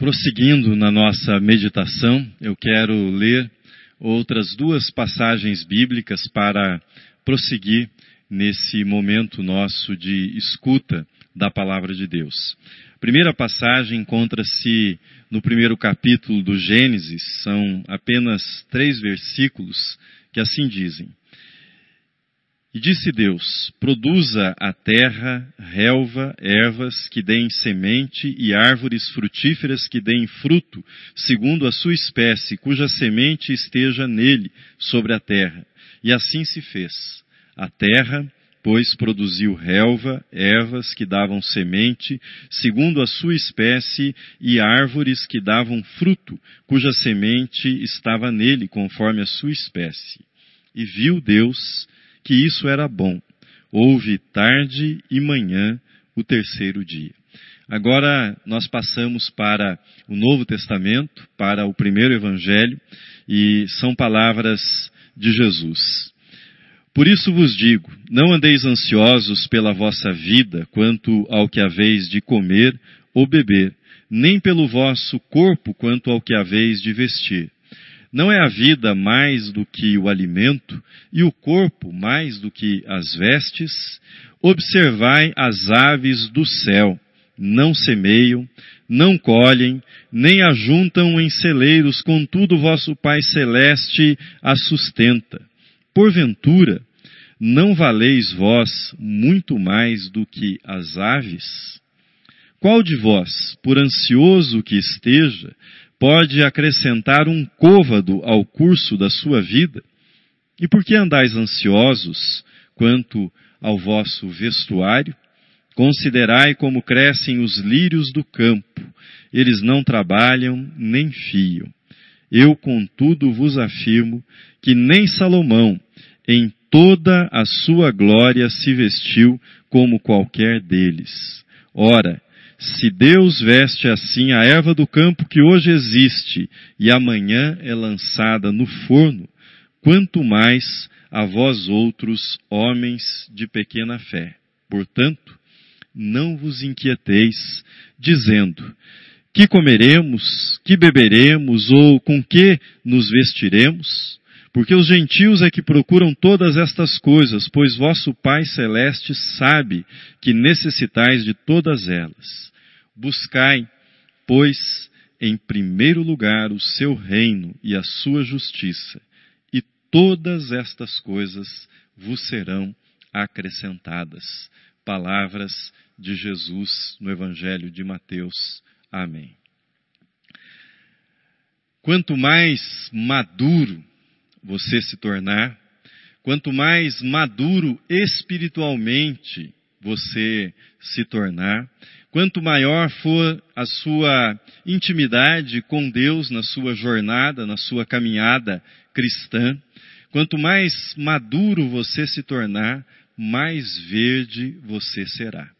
Prosseguindo na nossa meditação, eu quero ler outras duas passagens bíblicas para prosseguir nesse momento nosso de escuta da palavra de Deus. A primeira passagem encontra-se no primeiro capítulo do Gênesis, são apenas três versículos que assim dizem: e disse Deus: Produza a terra relva, ervas que deem semente e árvores frutíferas que deem fruto, segundo a sua espécie, cuja semente esteja nele, sobre a terra. E assim se fez. A terra, pois, produziu relva, ervas que davam semente, segundo a sua espécie, e árvores que davam fruto, cuja semente estava nele, conforme a sua espécie. E viu Deus que isso era bom. Houve tarde e manhã o terceiro dia. Agora nós passamos para o Novo Testamento, para o primeiro Evangelho, e são palavras de Jesus. Por isso vos digo: não andeis ansiosos pela vossa vida quanto ao que haveis de comer ou beber, nem pelo vosso corpo quanto ao que haveis de vestir. Não é a vida mais do que o alimento e o corpo mais do que as vestes? Observai as aves do céu. Não semeiam, não colhem, nem ajuntam em celeiros, contudo vosso Pai Celeste as sustenta. Porventura, não valeis vós muito mais do que as aves? Qual de vós, por ansioso que esteja, pode acrescentar um côvado ao curso da sua vida? E por que andais ansiosos quanto ao vosso vestuário? Considerai como crescem os lírios do campo, eles não trabalham nem fiam. Eu, contudo, vos afirmo que nem Salomão, em toda a sua glória, se vestiu como qualquer deles. Ora, se Deus veste assim a erva do campo que hoje existe e amanhã é lançada no forno, quanto mais a vós outros, homens de pequena fé. Portanto, não vos inquieteis, dizendo: que comeremos, que beberemos ou com que nos vestiremos? Porque os gentios é que procuram todas estas coisas, pois vosso Pai Celeste sabe que necessitais de todas elas. Buscai, pois, em primeiro lugar o seu reino e a sua justiça, e todas estas coisas vos serão acrescentadas. Palavras de Jesus no Evangelho de Mateus. Amém. Quanto mais maduro você se tornar, quanto mais maduro espiritualmente você se tornar, quanto maior for a sua intimidade com Deus na sua jornada, na sua caminhada cristã, quanto mais maduro você se tornar, mais verde você será.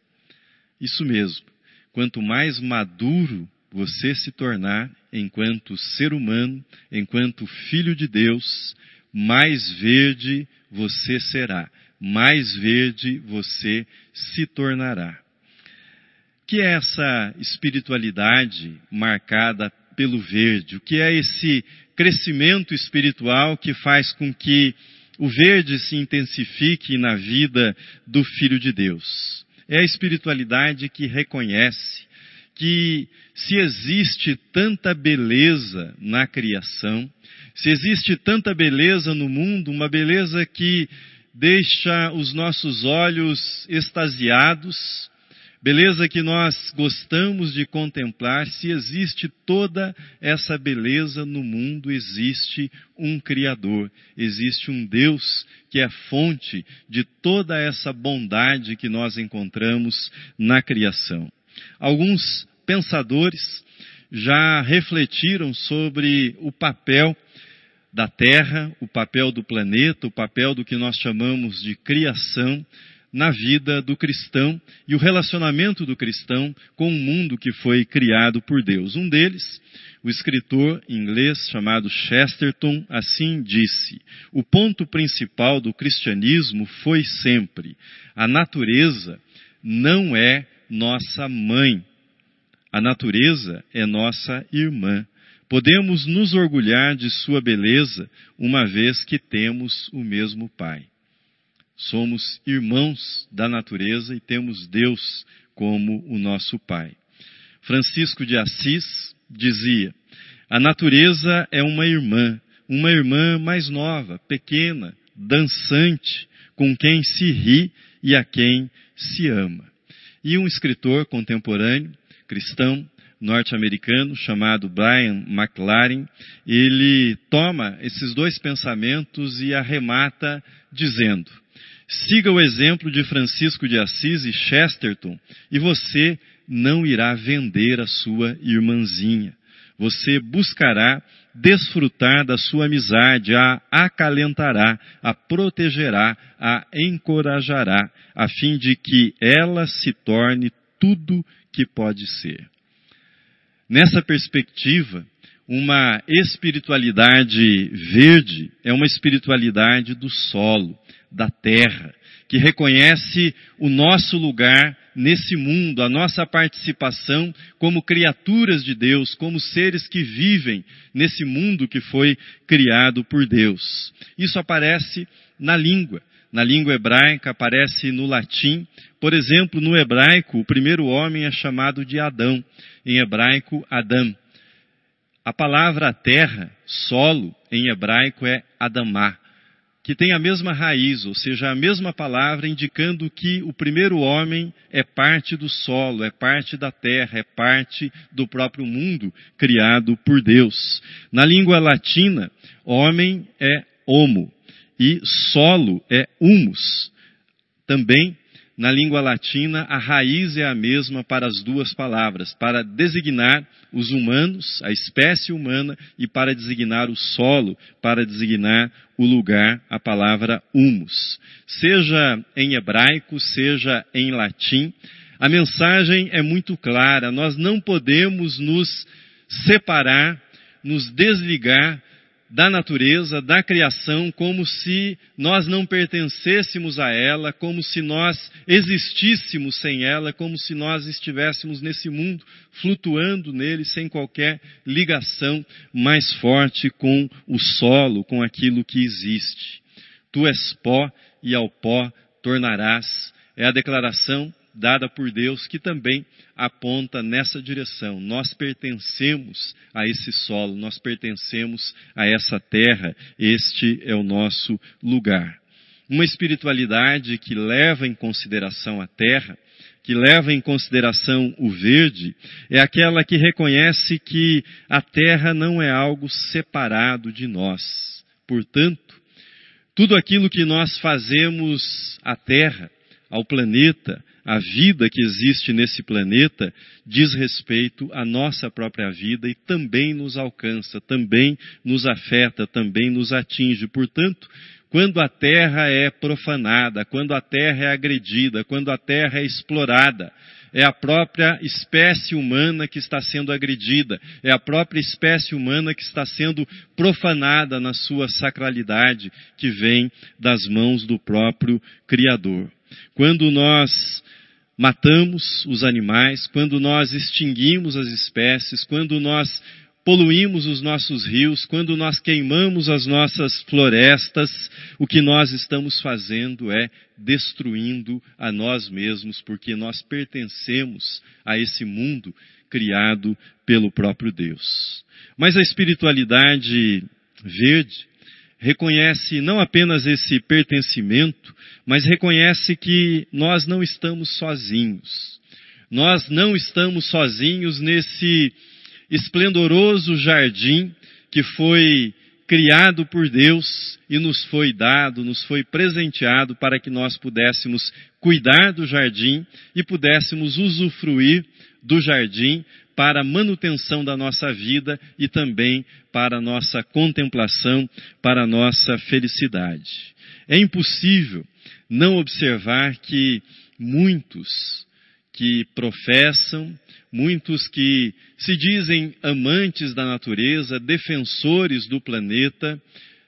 Isso mesmo. Quanto mais maduro você se tornar enquanto ser humano, enquanto filho de Deus, mais verde você será, mais verde você se tornará que é essa espiritualidade marcada pelo verde? O que é esse crescimento espiritual que faz com que o verde se intensifique na vida do Filho de Deus? É a espiritualidade que reconhece que se existe tanta beleza na criação, se existe tanta beleza no mundo, uma beleza que deixa os nossos olhos extasiados, beleza que nós gostamos de contemplar, se existe toda essa beleza no mundo, existe um Criador, existe um Deus que é fonte de toda essa bondade que nós encontramos na criação. Alguns pensadores já refletiram sobre o papel da Terra, o papel do planeta, o papel do que nós chamamos de criação na vida do cristão e o relacionamento do cristão com o mundo que foi criado por Deus. Um deles, o escritor inglês chamado Chesterton, assim disse: O ponto principal do cristianismo foi sempre: a natureza não é nossa mãe. A natureza é nossa irmã. Podemos nos orgulhar de sua beleza, uma vez que temos o mesmo Pai. Somos irmãos da natureza e temos Deus como o nosso Pai. Francisco de Assis dizia: A natureza é uma irmã, uma irmã mais nova, pequena, dançante, com quem se ri e a quem se ama. E um escritor contemporâneo, cristão, norte-americano chamado Brian McLaren, ele toma esses dois pensamentos e arremata dizendo: Siga o exemplo de Francisco de Assis e Chesterton e você não irá vender a sua irmãzinha. Você buscará desfrutar da sua amizade, a acalentará, a protegerá, a encorajará, a fim de que ela se torne tudo pode ser. Nessa perspectiva, uma espiritualidade verde é uma espiritualidade do solo, da terra, que reconhece o nosso lugar nesse mundo, a nossa participação como criaturas de Deus, como seres que vivem nesse mundo que foi criado por Deus. Isso aparece na língua. Na língua hebraica aparece no latim. Por exemplo, no hebraico, o primeiro homem é chamado de Adão. Em hebraico, Adam. A palavra terra, solo, em hebraico é Adamá que tem a mesma raiz, ou seja, a mesma palavra, indicando que o primeiro homem é parte do solo, é parte da terra, é parte do próprio mundo criado por Deus. Na língua latina, homem é homo e solo é humus. Também na língua latina, a raiz é a mesma para as duas palavras, para designar os humanos, a espécie humana, e para designar o solo, para designar o lugar, a palavra humus. Seja em hebraico, seja em latim, a mensagem é muito clara. Nós não podemos nos separar, nos desligar da natureza, da criação, como se nós não pertencêssemos a ela, como se nós existíssemos sem ela, como se nós estivéssemos nesse mundo, flutuando nele sem qualquer ligação mais forte com o solo, com aquilo que existe. Tu és pó e ao pó tornarás. É a declaração dada por Deus que também aponta nessa direção. Nós pertencemos a esse solo, nós pertencemos a essa terra, este é o nosso lugar. Uma espiritualidade que leva em consideração a terra, que leva em consideração o verde, é aquela que reconhece que a terra não é algo separado de nós. Portanto, tudo aquilo que nós fazemos à terra, ao planeta, a vida que existe nesse planeta diz respeito à nossa própria vida e também nos alcança, também nos afeta, também nos atinge. Portanto, quando a terra é profanada, quando a terra é agredida, quando a terra é explorada, é a própria espécie humana que está sendo agredida, é a própria espécie humana que está sendo profanada na sua sacralidade que vem das mãos do próprio Criador. Quando nós matamos os animais, quando nós extinguimos as espécies, quando nós poluímos os nossos rios, quando nós queimamos as nossas florestas, o que nós estamos fazendo é destruindo a nós mesmos, porque nós pertencemos a esse mundo criado pelo próprio Deus. Mas a espiritualidade verde reconhece não apenas esse pertencimento, mas reconhece que nós não estamos sozinhos. Nós não estamos sozinhos nesse esplendoroso jardim que foi criado por Deus e nos foi dado, nos foi presenteado para que nós pudéssemos cuidar do jardim e pudéssemos usufruir do jardim para a manutenção da nossa vida e também para a nossa contemplação, para a nossa felicidade. É impossível não observar que muitos que professam, muitos que se dizem amantes da natureza, defensores do planeta,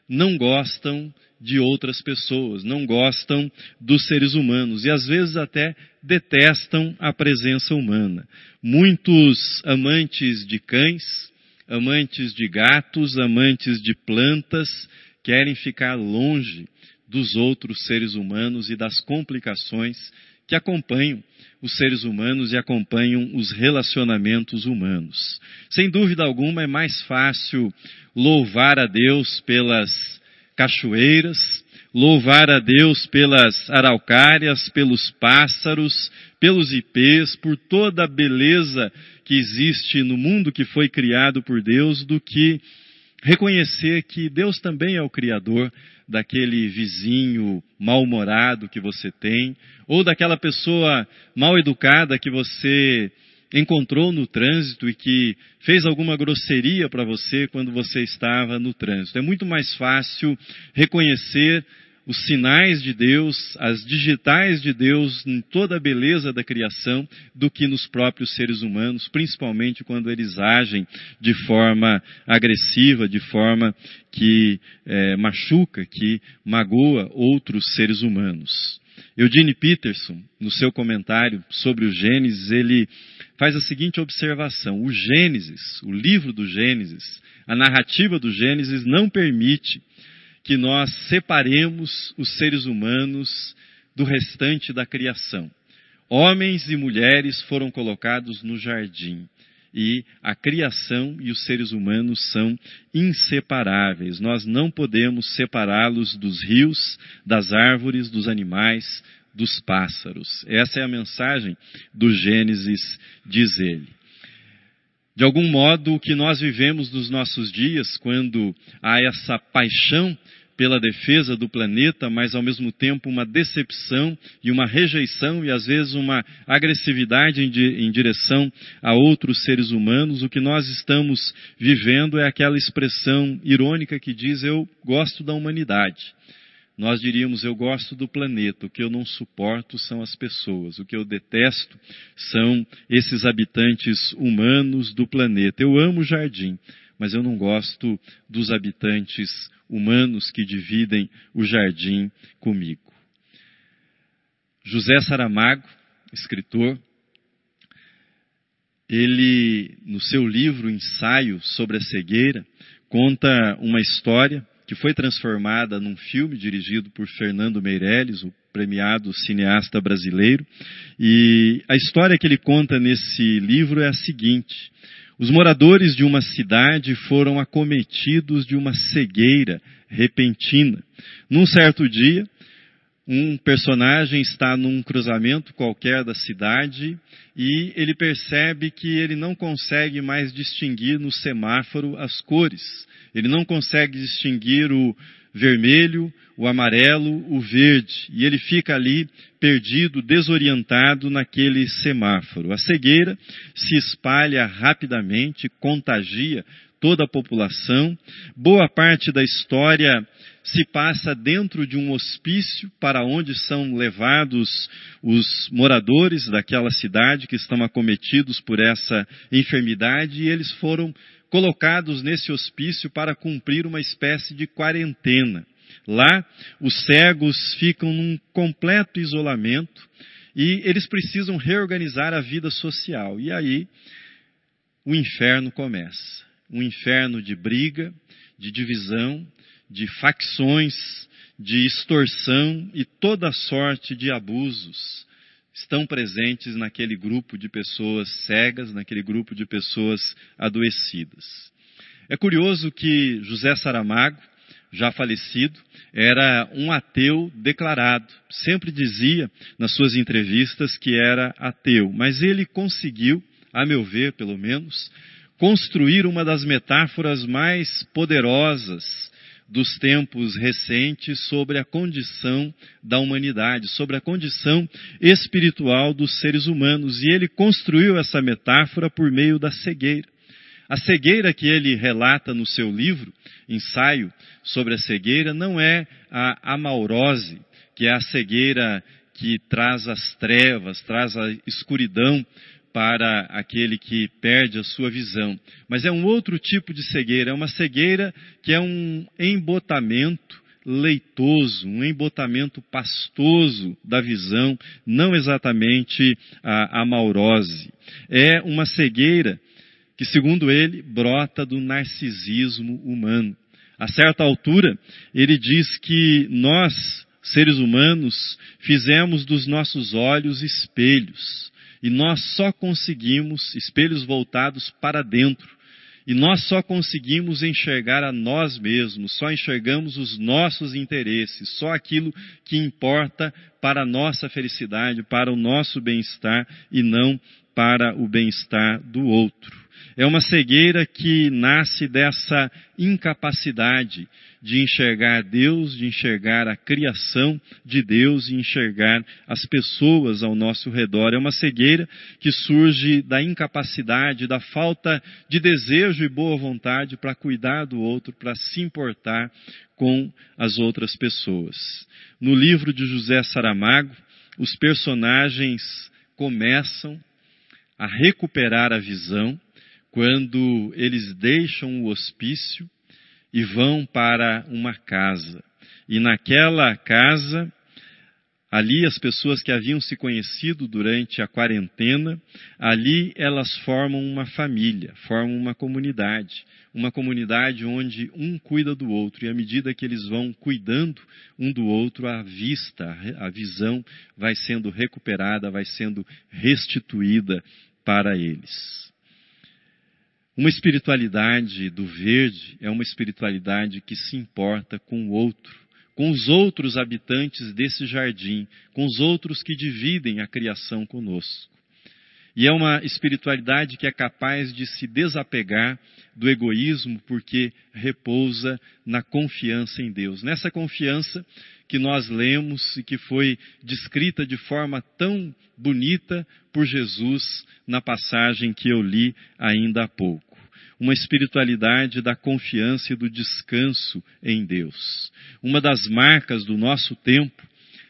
não gostam de outras pessoas, não gostam dos seres humanos e às vezes até detestam a presença humana. Muitos amantes de cães, amantes de gatos, amantes de plantas, querem ficar longe dos outros seres humanos e das complicações que acompanham os seres humanos e acompanham os relacionamentos humanos. Sem dúvida alguma, é mais fácil louvar a Deus pelas cachoeiras, louvar a Deus pelas araucárias, pelos pássaros, pelos ipês, por toda a beleza que existe no mundo que foi criado por Deus, do que reconhecer que Deus também é o Criador daquele vizinho mal-humorado que você tem, ou daquela pessoa mal educada que você encontrou no trânsito e que fez alguma grosseria para você quando você estava no trânsito. É muito mais fácil reconhecer os sinais de Deus, as digitais de Deus em toda a beleza da criação, do que nos próprios seres humanos, principalmente quando eles agem de forma agressiva, de forma que é, machuca, que magoa outros seres humanos. Eugene Peterson, no seu comentário sobre o Gênesis, ele faz a seguinte observação: o Gênesis, o livro do Gênesis, a narrativa do Gênesis não permite que nós separemos os seres humanos do restante da criação. Homens e mulheres foram colocados no jardim e a criação e os seres humanos são inseparáveis. Nós não podemos separá-los dos rios, das árvores, dos animais, dos pássaros. Essa é a mensagem do Gênesis, diz ele. De algum modo, o que nós vivemos nos nossos dias, quando há essa paixão pela defesa do planeta, mas ao mesmo tempo uma decepção e uma rejeição e às vezes uma agressividade em, direção a outros seres humanos, o que nós estamos vivendo é aquela expressão irônica que diz eu gosto da humanidade. Nós diríamos eu gosto do planeta, o que eu não suporto são as pessoas, o que eu detesto são esses habitantes humanos do planeta. Eu amo o jardim, mas eu não gosto dos habitantes humanos que dividem o jardim comigo. José Saramago, escritor, ele, no seu livro Ensaio sobre a Cegueira, conta uma história que foi transformada num filme dirigido por Fernando Meirelles, o premiado cineasta brasileiro. E a história que ele conta nesse livro é a seguinte: os moradores de uma cidade foram acometidos de uma cegueira repentina. Num certo dia, um personagem está num cruzamento qualquer da cidade e ele percebe que ele não consegue mais distinguir no semáforo as cores. Ele não consegue distinguir o vermelho, o amarelo, o verde, e ele fica ali perdido, desorientado naquele semáforo. A cegueira se espalha rapidamente, contagia toda a população. Boa parte da história se passa dentro de um hospício para onde são levados os moradores daquela cidade que estão acometidos por essa enfermidade e eles foram colocados nesse hospício para cumprir uma espécie de quarentena. Lá, os cegos ficam num completo isolamento e eles precisam reorganizar a vida social. E aí, o inferno começa. Um inferno de briga, de divisão, de facções, de extorsão e toda sorte de abusos estão presentes naquele grupo de pessoas cegas, naquele grupo de pessoas adoecidas. É curioso que José Saramago, já falecido, era um ateu declarado. Sempre dizia nas suas entrevistas que era ateu, mas ele conseguiu, a meu ver pelo menos, construir uma das metáforas mais poderosas dos tempos recentes sobre a condição da humanidade, sobre a condição espiritual dos seres humanos. E ele construiu essa metáfora por meio da cegueira. A cegueira que ele relata no seu livro, Ensaio sobre a Cegueira, não é a amaurose, que é a cegueira que traz as trevas, traz a escuridão para aquele que perde a sua visão. Mas é um outro tipo de cegueira, é uma cegueira que é um embotamento leitoso, um embotamento pastoso da visão, não exatamente a, a maurose. É uma cegueira que, segundo ele, brota do narcisismo humano. A certa altura, ele diz que nós, seres humanos, fizemos dos nossos olhos espelhos. E nós só conseguimos, espelhos voltados para dentro, e nós só conseguimos enxergar a nós mesmos, só enxergamos os nossos interesses, só aquilo que importa para a nossa felicidade, para o nosso bem-estar e não para o bem-estar do outro. É uma cegueira que nasce dessa incapacidade de enxergar Deus, de enxergar a criação de Deus e enxergar as pessoas ao nosso redor. É uma cegueira que surge da incapacidade, da falta de desejo e boa vontade para cuidar do outro, para se importar com as outras pessoas. No livro de José Saramago, os personagens começam a recuperar a visão quando eles deixam o hospício e vão para uma casa. E naquela casa, ali as pessoas que haviam se conhecido durante a quarentena, ali elas formam uma família, formam uma comunidade. Uma comunidade onde um cuida do outro, e à medida que eles vão cuidando um do outro, a vista, a visão vai sendo recuperada, vai sendo restituída para eles. Uma espiritualidade do verde é uma espiritualidade que se importa com o outro, com os outros habitantes desse jardim, com os outros que dividem a criação conosco. E é uma espiritualidade que é capaz de se desapegar do egoísmo porque repousa na confiança em Deus. Nessa confiança que nós lemos e que foi descrita de forma tão bonita por Jesus na passagem que eu li ainda há pouco. Uma espiritualidade da confiança e do descanso em Deus. Uma das marcas do nosso tempo,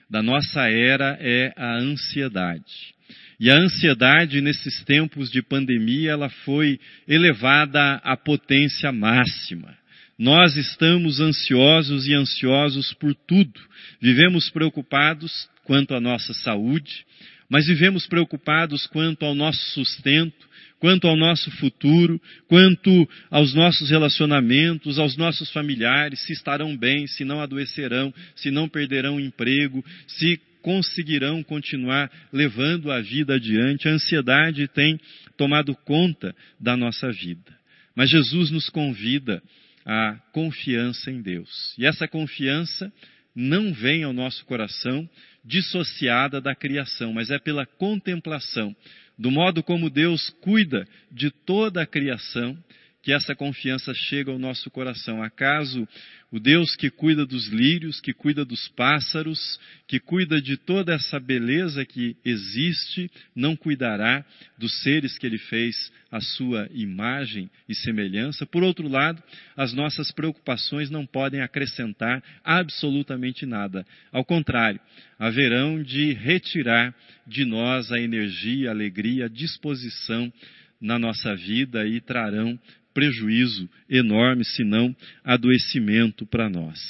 da nossa era, é a ansiedade. E a ansiedade nesses tempos de pandemia, ela foi elevada à potência máxima. Nós estamos ansiosos e ansiosos por tudo. Vivemos preocupados quanto à nossa saúde, mas vivemos preocupados quanto ao nosso sustento, quanto ao nosso futuro, quanto aos nossos relacionamentos, aos nossos familiares, se estarão bem, se não adoecerão, se não perderão emprego, se conseguirão continuar levando a vida adiante. A ansiedade tem tomado conta da nossa vida. Mas Jesus nos convida à confiança em Deus. E essa confiança não vem ao nosso coração dissociada da criação, mas é pela contemplação do modo como Deus cuida de toda a criação que essa confiança chega ao nosso coração. Acaso o Deus que cuida dos lírios, que cuida dos pássaros, que cuida de toda essa beleza que existe, não cuidará dos seres que ele fez à sua imagem e semelhança? Por outro lado, as nossas preocupações não podem acrescentar absolutamente nada. Ao contrário, haverão de retirar de nós a energia, a alegria, a disposição na nossa vida e trarão prejuízo enorme, se não adoecimento para nós.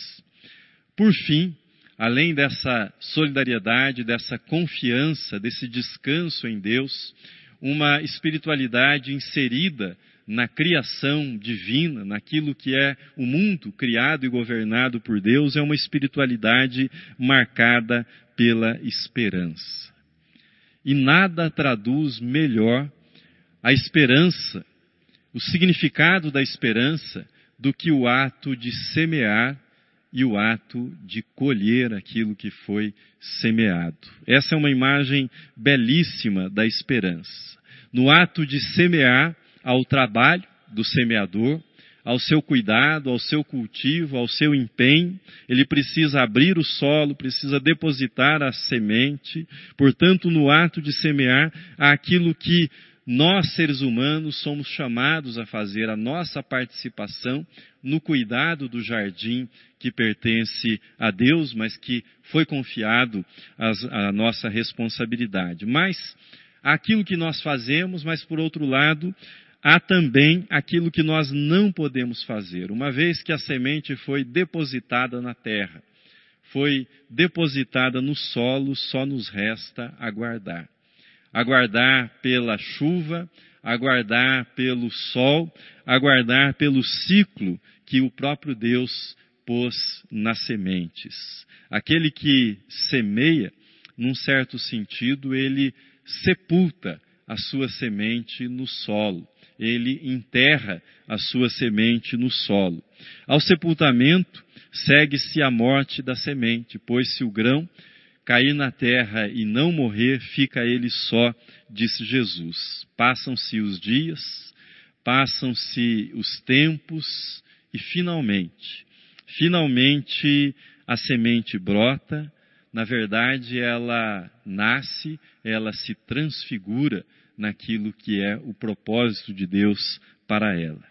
Por fim, além dessa solidariedade, dessa confiança, desse descanso em Deus, uma espiritualidade inserida na criação divina, naquilo que é o mundo criado e governado por Deus, é uma espiritualidade marcada pela esperança. E nada traduz melhor a esperança o significado da esperança do que o ato de semear e o ato de colher aquilo que foi semeado. Essa é uma imagem belíssima da esperança. No ato de semear, ao trabalho do semeador, ao seu cuidado, ao seu cultivo, ao seu empenho, ele precisa abrir o solo, precisa depositar a semente. Portanto, no ato de semear, há aquilo que nós, seres humanos, somos chamados a fazer a nossa participação no cuidado do jardim que pertence a Deus, mas que foi confiado à nossa responsabilidade. Mas aquilo que nós fazemos, mas por outro lado, há também aquilo que nós não podemos fazer. Uma vez que a semente foi depositada na terra, foi depositada no solo, só nos resta aguardar. Aguardar pela chuva, aguardar pelo sol, aguardar pelo ciclo que o próprio Deus pôs nas sementes. Aquele que semeia, num certo sentido, ele sepulta a sua semente no solo. Ele enterra a sua semente no solo. Ao sepultamento, segue-se a morte da semente, pois se o grão cair na terra e não morrer, fica ele só, disse Jesus. Passam-se os dias, passam-se os tempos e finalmente, finalmente a semente brota, na verdade ela nasce, ela se transfigura naquilo que é o propósito de Deus para ela.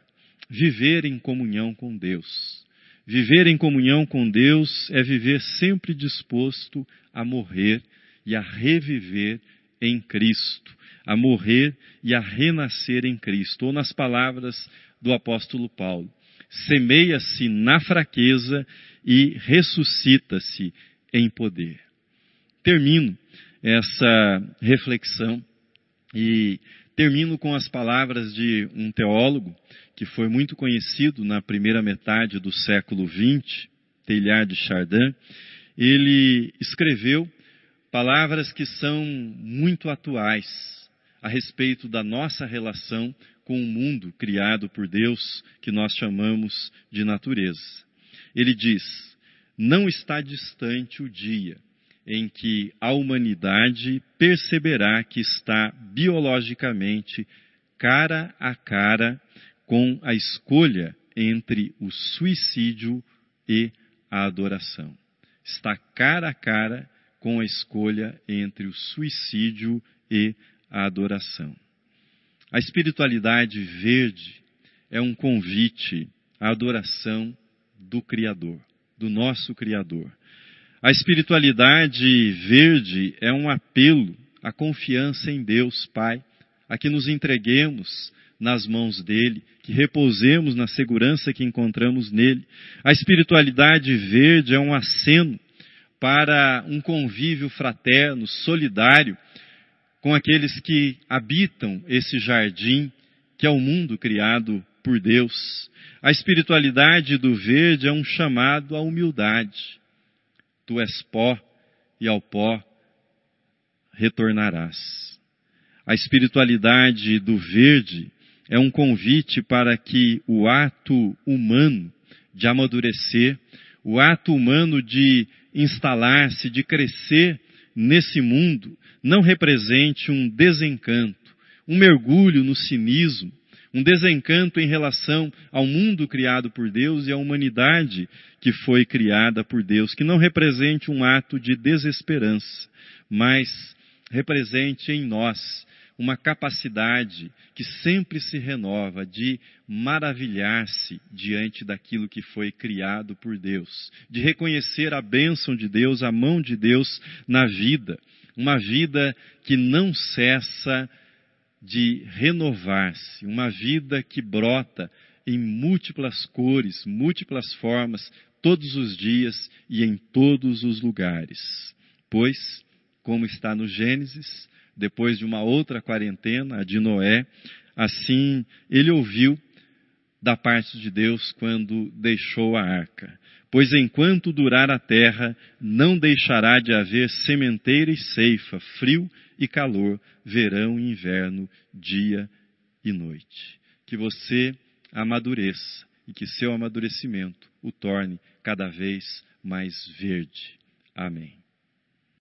Viver em comunhão com Deus. Viver em comunhão com Deus é viver sempre disposto a morrer e a reviver em Cristo, a morrer e a renascer em Cristo. Ou nas palavras do apóstolo Paulo, semeia-se na fraqueza e ressuscita-se em poder. Termino essa reflexão e termino com as palavras de um teólogo que foi muito conhecido na primeira metade do século XX, Teilhard de Chardin. Ele escreveu palavras que são muito atuais a respeito da nossa relação com o mundo criado por Deus, que nós chamamos de natureza. Ele diz: Não está distante o dia em que a humanidade perceberá que está biologicamente cara a cara com a escolha entre o suicídio e a adoração. Está cara a cara com a escolha entre o suicídio e a adoração. A espiritualidade verde é um convite à adoração do Criador, do nosso Criador. A espiritualidade verde é um apelo à confiança em Deus Pai, a que nos entreguemos nas mãos dele, que repousemos na segurança que encontramos nele. A espiritualidade verde é um aceno para um convívio fraterno, solidário, com aqueles que habitam esse jardim que é o mundo criado por Deus. A espiritualidade do verde é um chamado à humildade tu és pó e ao pó retornarás. A espiritualidade do verde é um convite para que o ato humano de amadurecer, o ato humano de instalar-se, de crescer nesse mundo, não represente um desencanto, um mergulho no cinismo, um desencanto em relação ao mundo criado por Deus e à humanidade que foi criada por Deus, que não represente um ato de desesperança, mas represente em nós uma capacidade que sempre se renova de maravilhar-se diante daquilo que foi criado por Deus, de reconhecer a bênção de Deus, a mão de Deus na vida, uma vida que não cessa de renovar-se, uma vida que brota em múltiplas cores, múltiplas formas, todos os dias e em todos os lugares. Pois, como está no Gênesis, depois de uma outra quarentena, a de Noé, assim ele ouviu da parte de Deus quando deixou a arca. Pois enquanto durar a terra, não deixará de haver sementeira e ceifa, frio e calor, verão e inverno, dia e noite. Que você amadureça e que seu amadurecimento o torne cada vez mais verde. Amém.